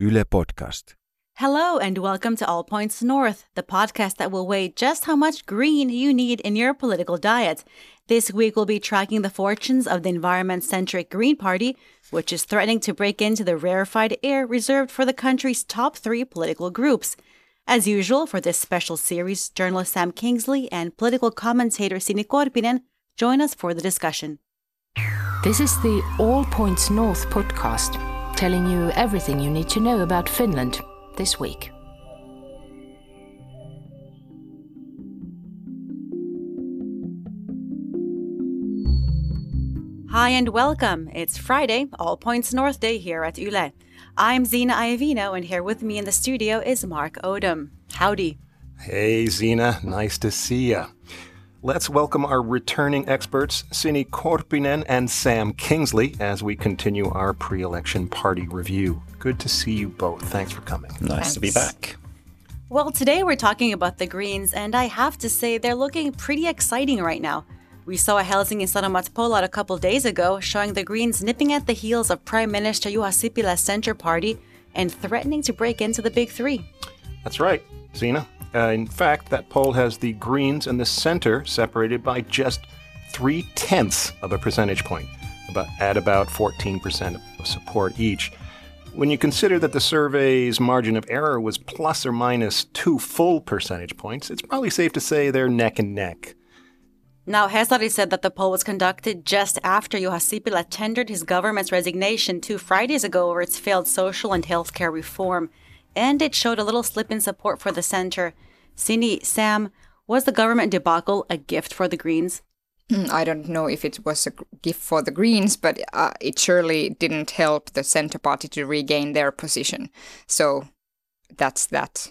Yle Podcast. Hello, and welcome to All Points North, the podcast that will weigh just how much green you need in your political diet. This week, we'll be tracking the fortunes of the environment centric Green Party, which is threatening to break into the rarefied air reserved for the country's top three political groups. As usual, for this special series, journalist Sam Kingsley and political commentator Sini Korpinen join us for the discussion. This is the All Points North podcast, telling you everything you need to know about Finland this week. Hi and welcome. It's Friday, All Points North Day here at Yle. I'm Zena Iovino, and here with me in the studio is Mark Odom. Howdy. Hey, Zena. Nice to see ya. Let's welcome our returning experts, Sini Korpinen and Sam Kingsley, as we continue our pre election party review. Good to see you both. Thanks for coming. Nice to be back. Well, today we're talking about the Greens, and I have to say they're looking pretty exciting right now. We saw a Helsingin Sanomat poll out a couple days ago showing the Greens nipping at the heels of Prime Minister Juha Sipilä's Centre Party and threatening to break into the Big Three. That's right, Zena. Uh, in fact, that poll has the Greens and the Center separated by just three tenths of a percentage point, about, at about 14% of support each. When you consider that the survey's margin of error was plus or minus two full percentage points, it's probably safe to say they're neck and neck. Now, Hesari said that the poll was conducted just after Juha Sipilä tendered his government's resignation two Fridays ago over its failed social and healthcare reform, and it showed a little slip in support for the center. Sini, Sam, was the government debacle a gift for the Greens? I don't know if it was a gift for the Greens, but uh, it surely didn't help the Centre Party to regain their position. So that's that.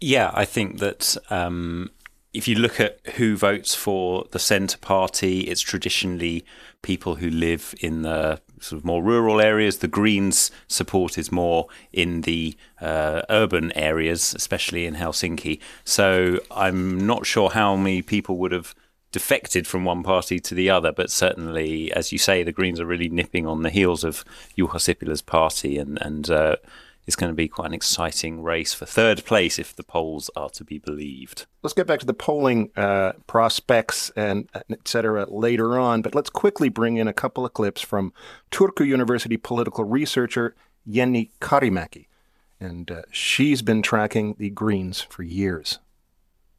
Yeah, I think that um, if you look at who votes for the Centre Party, it's traditionally people who live in the sort of more rural areas. The Greens' support is more in the uh, urban areas, especially in Helsinki. So I'm not sure how many people would have defected from one party to the other, but certainly, as you say, the Greens are really nipping on the heels of Juha Sipilä's party and and. Uh, it's going to be quite an exciting race for third place if the polls are to be believed. Let's get back to the polling uh, prospects and et cetera later on, but let's quickly bring in a couple of clips from Turku University political researcher Jenni Karimäki. And uh, she's been tracking the Greens for years.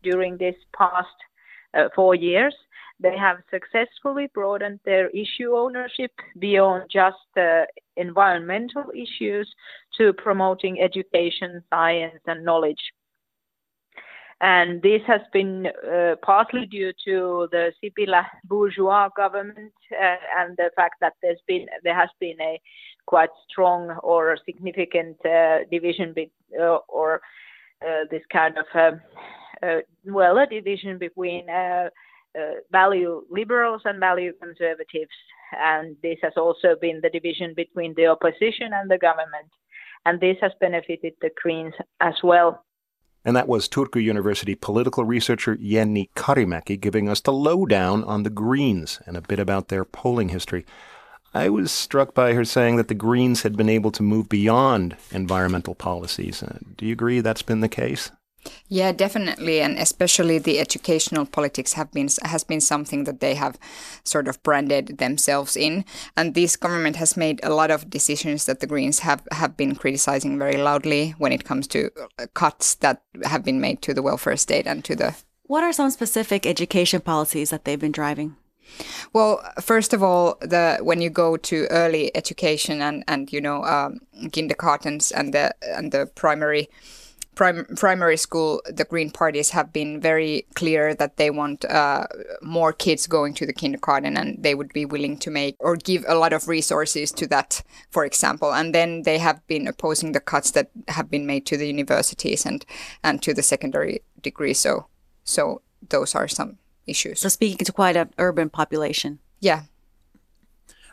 During this past uh, four years, they have successfully broadened their issue ownership beyond just uh, environmental issues to promoting education, science, and knowledge. And this has been uh, partly due to the Sipilä bourgeois government uh, and the fact that there's been there has been a quite strong or significant uh, division be- uh, or uh, this kind of um, well a division between uh, value liberals and value conservatives. And this has also been the division between the opposition and the government. And this has benefited the Greens as well. And that was Turku University political researcher Jenni Karimäki giving us the lowdown on the Greens and a bit about their polling history. I was struck by her saying that the Greens had been able to move beyond environmental policies. Uh, do you agree that's been the case? Yeah, definitely, and especially the educational politics have been has been something that they have sort of branded themselves in, and this government has made a lot of decisions that the Greens have have been criticizing very loudly when it comes to uh, cuts that have been made to the welfare state and to the. What are some specific education policies that they've been driving? Well, first of all, the when you go to early education and and you know um, kindergartens and the and the primary prim- primary school, the Green parties have been very clear that they want uh, more kids going to the kindergarten and they would be willing to make or give a lot of resources to that, for example. And then they have been opposing the cuts that have been made to the universities and, and to the secondary degree. So, so those are some issues. So speaking to quite an urban population. Yeah.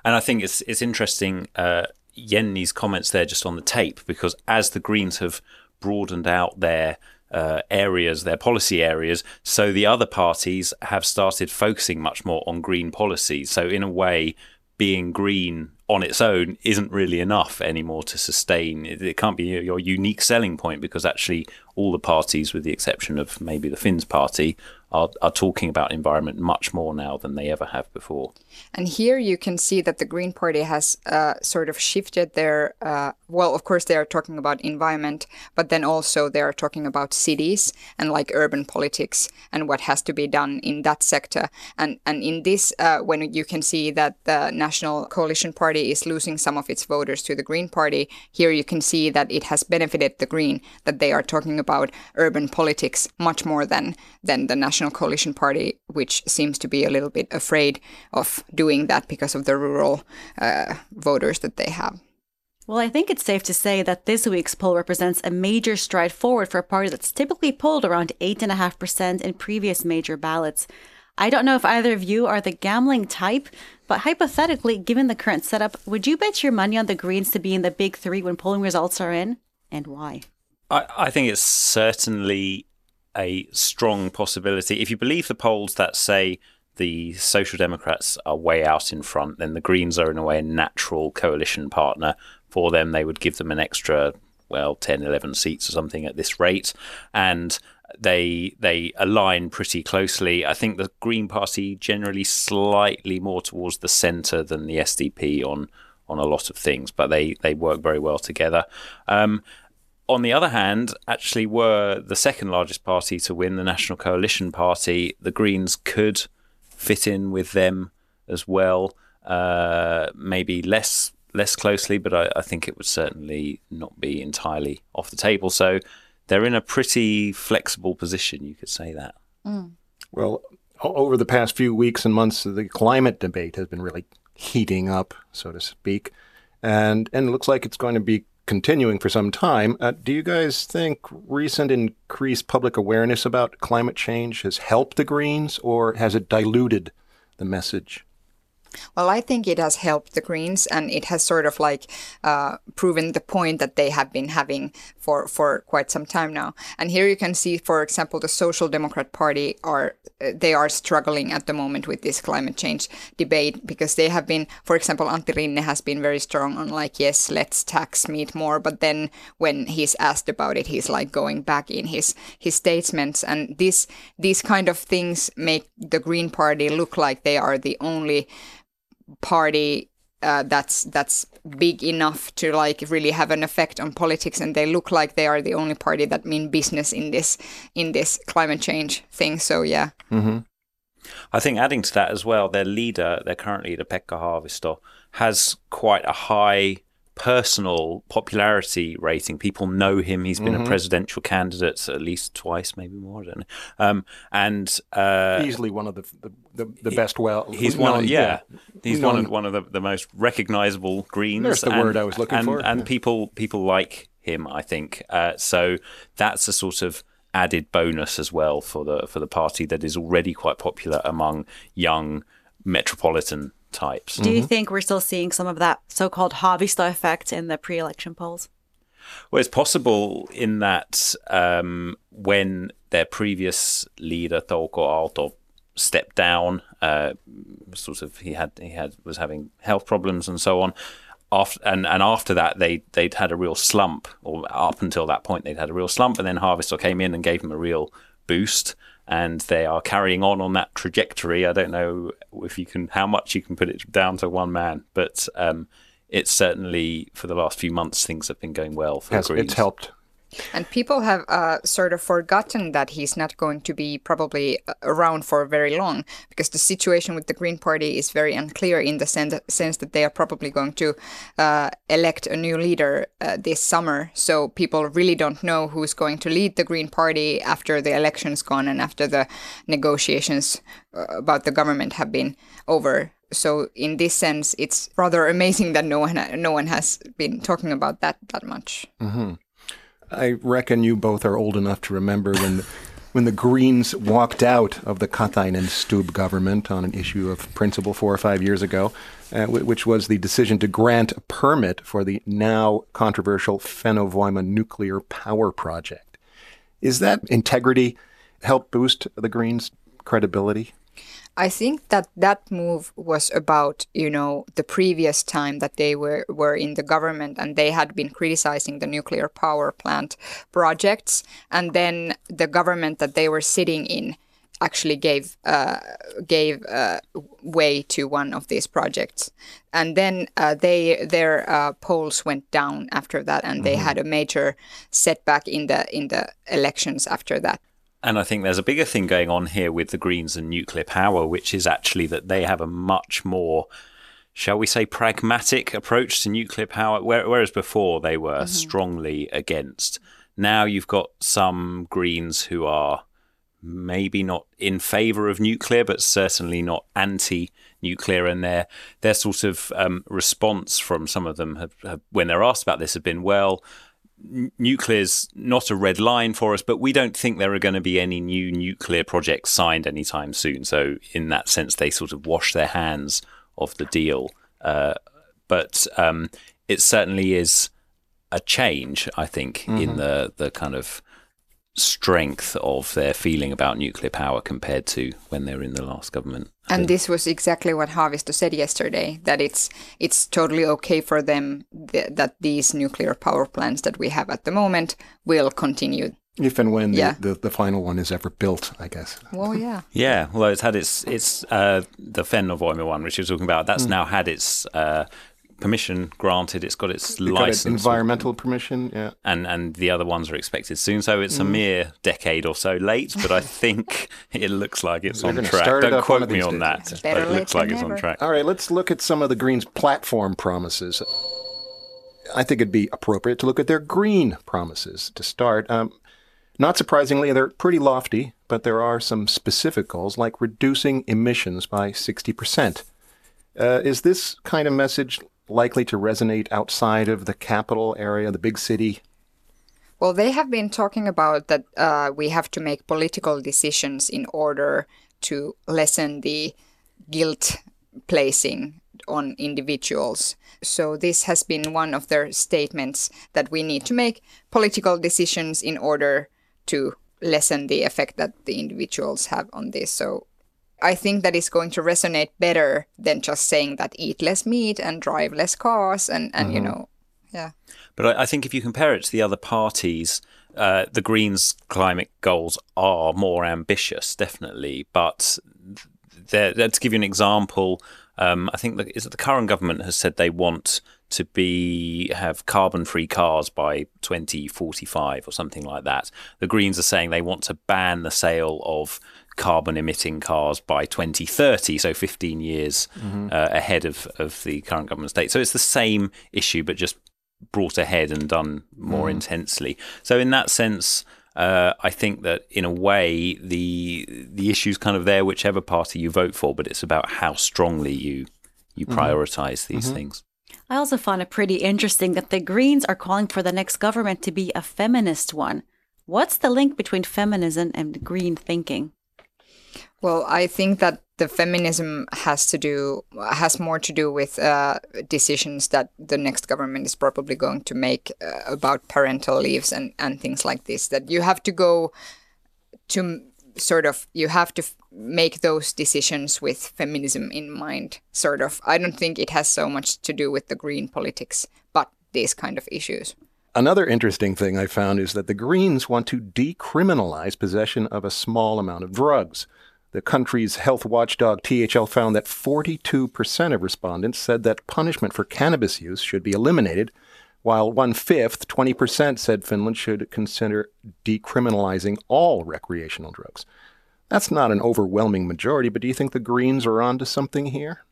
And I think it's it's interesting uh, Jenni's comments there just on the tape because as the Greens have broadened out their uh, areas, their policy areas. So the other parties have started focusing much more on green policies. So in a way, being green on its own isn't really enough anymore to sustain. It, it, can't be your unique selling point because actually all the parties, with the exception of maybe the Finns party, are, are talking about environment much more now than they ever have before. And here you can see that the Green Party has uh, sort of shifted their, uh, well, of course, they are talking about environment, but then also they are talking about cities and like urban politics and what has to be done in that sector. And, and in this, uh, when you can see that the National Coalition Party is losing some of its voters to the Green Party, here you can see that it has benefited the Green, that they are talking about urban politics much more than, than the National Coalition Party, which seems to be a little bit afraid of doing that because of the rural uh, voters that they have. Well, I think it's safe to say that this week's poll represents a major stride forward for a party that's typically polled around 8.5% in previous major ballots. I don't know if either of you are the gambling type, but hypothetically, given the current setup, would you bet your money on the Greens to be in the big three when polling results are in? And why? I, I think it's certainly a strong possibility. If you believe the polls that say the Social Democrats are way out in front, then the Greens are in a way a natural coalition partner for them. They would give them an extra, well, 10, 11 seats or something at this rate. And they they align pretty closely. I think the Green Party generally slightly more towards the centre than the SDP on on a lot of things, but they they work very well together. Um, on the other hand, actually were the second largest party to win, the National Coalition Party. The Greens could fit in with them as well, uh, maybe less less closely, but I, I, think it would certainly not be entirely off the table. So they're in a pretty flexible position, you could say that. Mm. Well, over the past few weeks and months, the climate debate has been really heating up, so to speak, and and it looks like it's going to be continuing for some time. Uh, do you guys think recent increased public awareness about climate change has helped the Greens or has it diluted the message? Well, I think it has helped the Greens, and it has sort of like uh, proven the point that they have been having for for quite some time now. And here you can see, for example, the Social Democrat Party are they are struggling at the moment with this climate change debate because they have been, for example, Antti Rinne has been very strong on like yes, let's tax meat more, but then when he's asked about it, he's like going back in his his statements, and this these kind of things make the Green Party look like they are the only party uh, that's that's big enough to like really have an effect on politics, and they look like they are the only party that mean business in this in this climate change thing. So yeah. Mm-hmm. I think adding to that as well, their leader, their current leader Pekka Haavisto, has quite a high personal popularity rating. People know him. He's been mm-hmm. a presidential candidate at least twice, maybe more. I don't know. Um, and uh, easily one of the the, the, the best. Well, he's one. Of, yeah, yeah, he's known. one of one of the, the most recognizable Greens. There's the and, word I was looking and, for. And yeah. people people like him. I think uh, so. That's a sort of added bonus as well for the for the party that is already quite popular among young metropolitan types. Do you mm-hmm. think we're still seeing some of that so called Haavisto effect in the pre election polls? Well, it's possible in that um, when their previous leader, Touko Aalto, stepped down, uh, sort of he had he had was having health problems and so on. After, and, and after that, they they'd had a real slump, or up until that point, they'd had a real slump, and then Haavisto came in and gave them a real boost and they are carrying on on that trajectory. I don't know if you can, how much you can put it down to one man, but um, it's certainly for the last few months things have been going well for yes, the Greens. It's helped. And people have uh, sort of forgotten that he's not going to be probably uh, around for very long because the situation with the Green Party is very unclear in the sense that they are probably going to uh, elect a new leader uh, this summer. So people really don't know who's going to lead the Green Party after the election's gone and after the negotiations uh, about the government have been over so in this sense, it's rather amazing that no one no one has been talking about that that much. Mm-hmm. I reckon you both are old enough to remember when the, when the Greens walked out of the Katainen Stubb government on an issue of principle four or five years ago, uh, which was the decision to grant a permit for the now controversial Fennovoima nuclear power project. Is that integrity help boost the Greens' credibility? I think that that move was about, you know, the previous time that they were, were in the government and they had been criticizing the nuclear power plant projects. And then the government that they were sitting in actually gave uh, gave uh, way to one of these projects, and then uh, they their uh, polls went down after that, and mm-hmm. they had a major setback in the in the elections after that. And I think there's a bigger thing going on here with the Greens and nuclear power, which is actually that they have a much more, shall we say, pragmatic approach to nuclear power, whereas before they were mm-hmm. strongly against. Now you've got some Greens who are maybe not in favour of nuclear, but certainly not anti-nuclear, and their their sort of um, response from some of them have, have, when they're asked about this, have been well nuclear's not a red line for us, but we don't think there are going to be any new nuclear projects signed anytime soon. So, in that sense, they sort of wash their hands of the deal. Uh, but um, it certainly is a change, I think, mm-hmm. in the the kind of strength of their feeling about nuclear power compared to when they were in the last government. And this was exactly what Haavisto said yesterday that it's it's totally okay for them th- that these nuclear power plants that we have at the moment will continue. If and when yeah. the, the, the, final one is ever built, I guess. Well, yeah. yeah, well, it's had its it's uh, the Fennovoima one, which you're talking about. That's mm. now had its uh, permission granted. It's got its it license, got environmental permission, yeah, and and the other ones are expected soon. So it's mm. a mere decade or so late, but I think it looks like it's They're on track. Don't quote me on that, but it looks like it's on track. All right, let's look at some of the Greens' platform promises. I think it'd be appropriate to look at their green promises to start. Um, not surprisingly, they're pretty lofty, but there are some specific goals like reducing emissions by 60%. Uh, is this kind of message likely to resonate outside of the capital area, the big city? Well, they have been talking about that uh, we have to make political decisions in order to lessen the guilt placing on individuals. So, this has been one of their statements that we need to make political decisions in order to lessen the effect that the individuals have on this. So, I think that is going to resonate better than just saying that eat less meat and drive less cars and, and mm-hmm. you know, yeah. But I, I, think if you compare it to the other parties, uh, the Greens' climate goals are more ambitious, definitely. But let's give you an example. Um, I think the, is it the current government has said they want to be have carbon-free cars by 2045 or something like that. The Greens are saying they want to ban the sale of carbon emitting cars by 2030, so 15 years mm-hmm. uh, ahead of, of the current government state. So it's the same issue, but just brought ahead and done more mm. intensely. So in that sense, uh, I think that in a way the the issue's kind of there, whichever party you vote for, but it's about how strongly you you mm-hmm. prioritize mm-hmm. these mm-hmm. things. I also find it pretty interesting that the Greens are calling for the next government to be a feminist one. What's the link between feminism and green thinking? Well, I think that the feminism has to do has more to do with uh, decisions that the next government is probably going to make uh, about parental leaves and and things like this. That you have to go to sort of you have to make those decisions with feminism in mind. Sort of. I don't think it has so much to do with the green politics, but these kind of issues. Another interesting thing I found is that the Greens want to decriminalize possession of a small amount of drugs. The country's health watchdog THL found that 42% of respondents said that punishment for cannabis use should be eliminated, while one fifth, 20%, said Finland should consider decriminalizing all recreational drugs. That's not an overwhelming majority, but do you think the Greens are onto something here?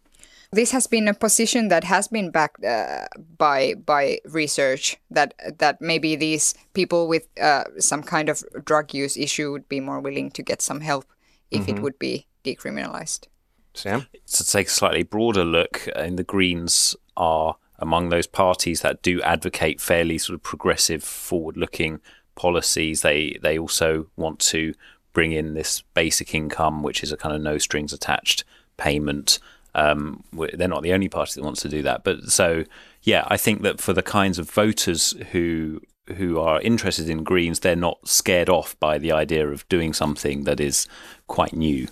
This has been a position that has been backed uh, by by research that that maybe these people with uh, some kind of drug use issue would be more willing to get some help if mm-hmm. it would be decriminalized. Sam? To take a slightly broader look, and the Greens are among those parties that do advocate fairly sort of progressive, forward-looking policies. They they also want to bring in this basic income, which is a kind of no strings attached payment. Um, they're not the only party that wants to do that, but so yeah, I think that for the kinds of voters who who are interested in greens, they're not scared off by the idea of doing something that is quite new.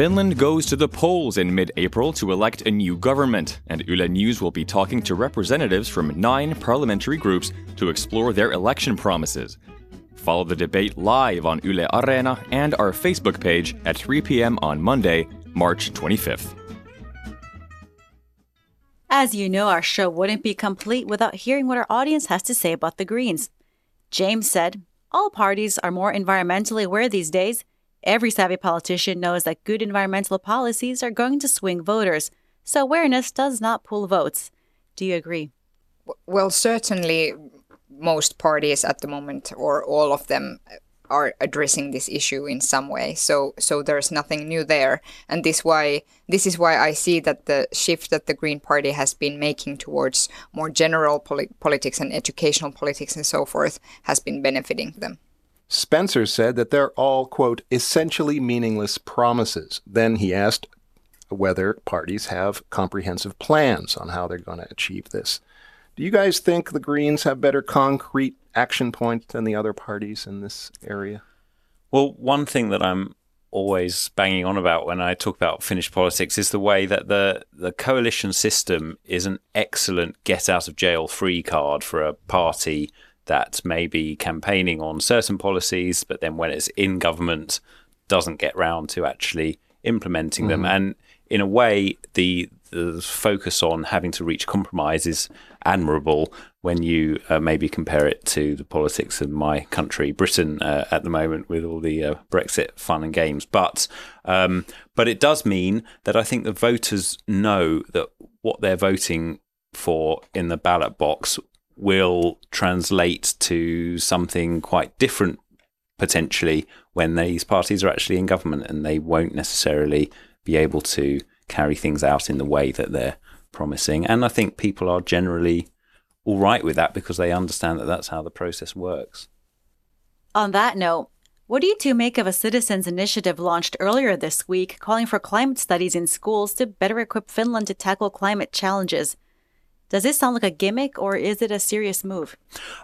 Finland goes to the polls in mid April to elect a new government, and Yle News will be talking to representatives from nine parliamentary groups to explore their election promises. Follow the debate live on Yle Arena and our Facebook page at 3 p.m. on Monday, March 25th. As you know, our show wouldn't be complete without hearing what our audience has to say about the Greens. James said, All parties are more environmentally aware these days. Every savvy politician knows that good environmental policies are going to swing voters, so awareness does not pull votes. Do you agree? Well, certainly most parties at the moment, or all of them, are addressing this issue in some way. So so there's nothing new there, and this why this is why I see that the shift that the Green Party has been making towards more general poli- politics and educational politics and so forth has been benefiting them. Spencer said that they're all, quote, essentially meaningless promises. Then he asked whether parties have comprehensive plans on how they're going to achieve this. Do you guys think the Greens have better concrete action point than the other parties in this area? Well, one thing that I'm always banging on about when I talk about Finnish politics is the way that the the coalition system is an excellent get out of jail free card for a party that may be campaigning on certain policies, but then when it's in government, doesn't get round to actually implementing them. Mm-hmm. And in a way, the the focus on having to reach compromise is admirable when you uh, maybe compare it to the politics of my country, Britain, uh, at the moment with all the uh, Brexit fun and games. But um, but it does mean that I think the voters know that what they're voting for in the ballot box will translate to something quite different potentially when these parties are actually in government and they won't necessarily be able to carry things out in the way that they're promising. And I think people are generally all right with that because they understand that that's how the process works. On that note, what do you two make of a citizens' initiative launched earlier this week calling for climate studies in schools to better equip Finland to tackle climate challenges? Does this sound like a gimmick or is it a serious move?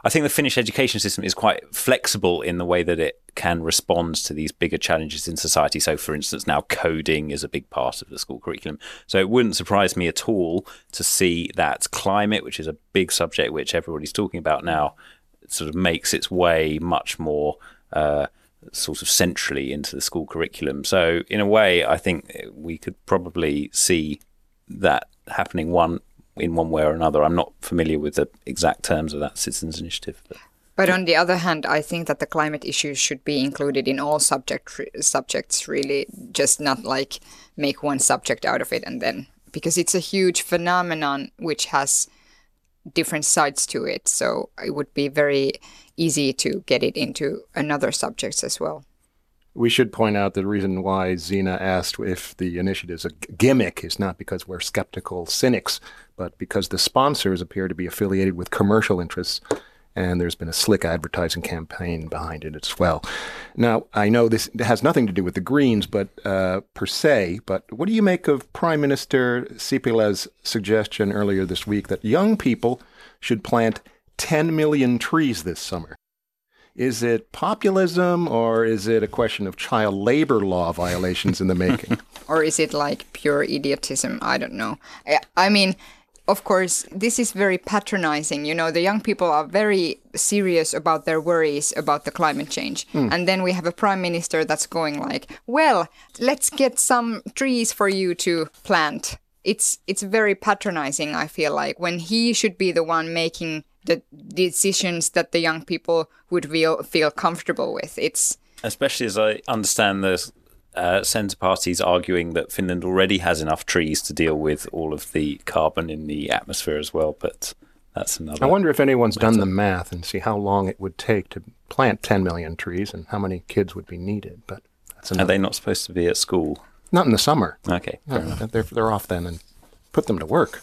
I think the Finnish education system is quite flexible in the way that it can respond to these bigger challenges in society. So, for instance, now coding is a big part of the school curriculum. So, it wouldn't surprise me at all to see that climate, which is a big subject which everybody's talking about now, sort of makes its way much more. Uh, sort of centrally into the school curriculum. So, in a way, I think we could probably see that happening one in one way or another. I'm not familiar with the exact terms of that citizens' initiative. But. But on the other hand, I think that the climate issues should be included in all subject subjects. Really, just not like make one subject out of it and then because it's a huge phenomenon which has different sides to it. So it would be very easy to get it into another subjects as well. We should point out the reason why Zena asked if the initiative is a gimmick is not because we're skeptical cynics, but because the sponsors appear to be affiliated with commercial interests and there's been a slick advertising campaign behind it as well. Now, I know this has nothing to do with the Greens, but uh, per se. But what do you make of Prime Minister Sipilä's suggestion earlier this week that young people should plant 10 million trees this summer? Is it populism or is it a question of child labor law violations in the making? or is it like pure idiotism? I don't know. I, I mean, of course, this is very patronizing. You know, the young people are very serious about their worries about the climate change. Mm. And then we have a prime minister that's going like, "Well, let's get some trees for you to plant." It's it's very patronizing, I feel like, when he should be the one making the decisions that the young people would feel feel comfortable with. It's especially as I understand the uh, centre parties arguing that Finland already has enough trees to deal with all of the carbon in the atmosphere as well. But that's another. I wonder if anyone's matter. done the math and see how long it would take to plant 10 million trees and how many kids would be needed. But that's another. Are they not supposed to be at school? Not in the summer. Okay, no, they're they're off then and put them to work.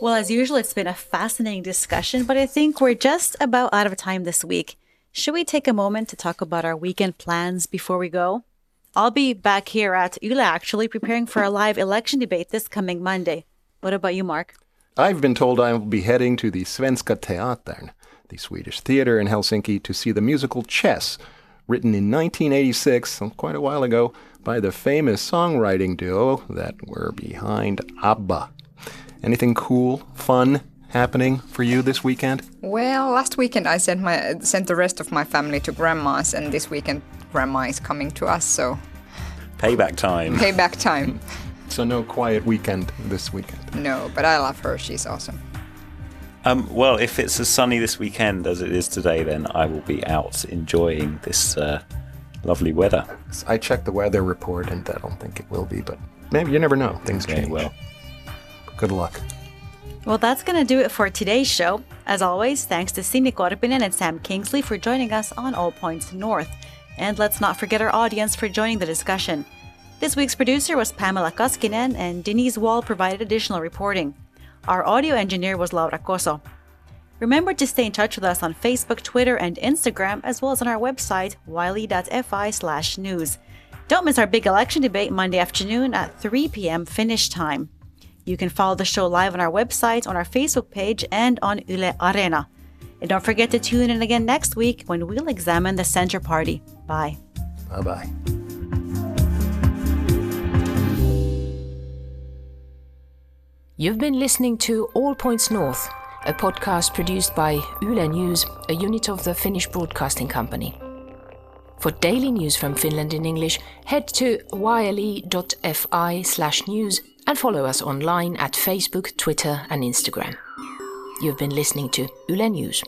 Well, as usual, it's been a fascinating discussion, but I think we're just about out of time this week. Should we take a moment to talk about our weekend plans before we go? I'll be back here at Yle actually preparing for a live election debate this coming Monday. What about you, Mark? I've been told I will be heading to the Svenska Teatern, the Swedish theater in Helsinki, to see the musical Chess, written in 1986, quite a while ago, by the famous songwriting duo that were behind ABBA. Anything cool, fun happening for you this weekend? Well, last weekend I sent my sent the rest of my family to grandma's, and this weekend grandma is coming to us, so Payback time. payback time. So no quiet weekend this weekend. no, but I love her. She's awesome. Um, well, if it's as sunny this weekend as it is today, then I will be out enjoying this uh, lovely weather. I checked the weather report and I don't think it will be, but maybe you never know. Things Okay, change. well. Good luck. Well, that's going to do it for today's show. As always, thanks to Sini Korpinen and Sam Kingsley for joining us on All Points North. And let's not forget our audience for joining the discussion. This week's producer was Pamela Koskinen, and Denise Wall provided additional reporting. Our audio engineer was Laura Koso. Remember to stay in touch with us on Facebook, Twitter, and Instagram, as well as on our website, yle.fi slash news. Don't miss our big election debate Monday afternoon at 3 p.m. Finnish time. You can follow the show live on our website, on our Facebook page, and on Yle Arena. And don't forget to tune in again next week when we'll examine the Center Party. Bye. Bye bye. You've been listening to All Points North, a podcast produced by Yle News, a unit of the Finnish Broadcasting Company. For daily news from Finland in English, head to yle.fi slash news and follow us online at Facebook, Twitter, and Instagram. You've been listening to Yle News.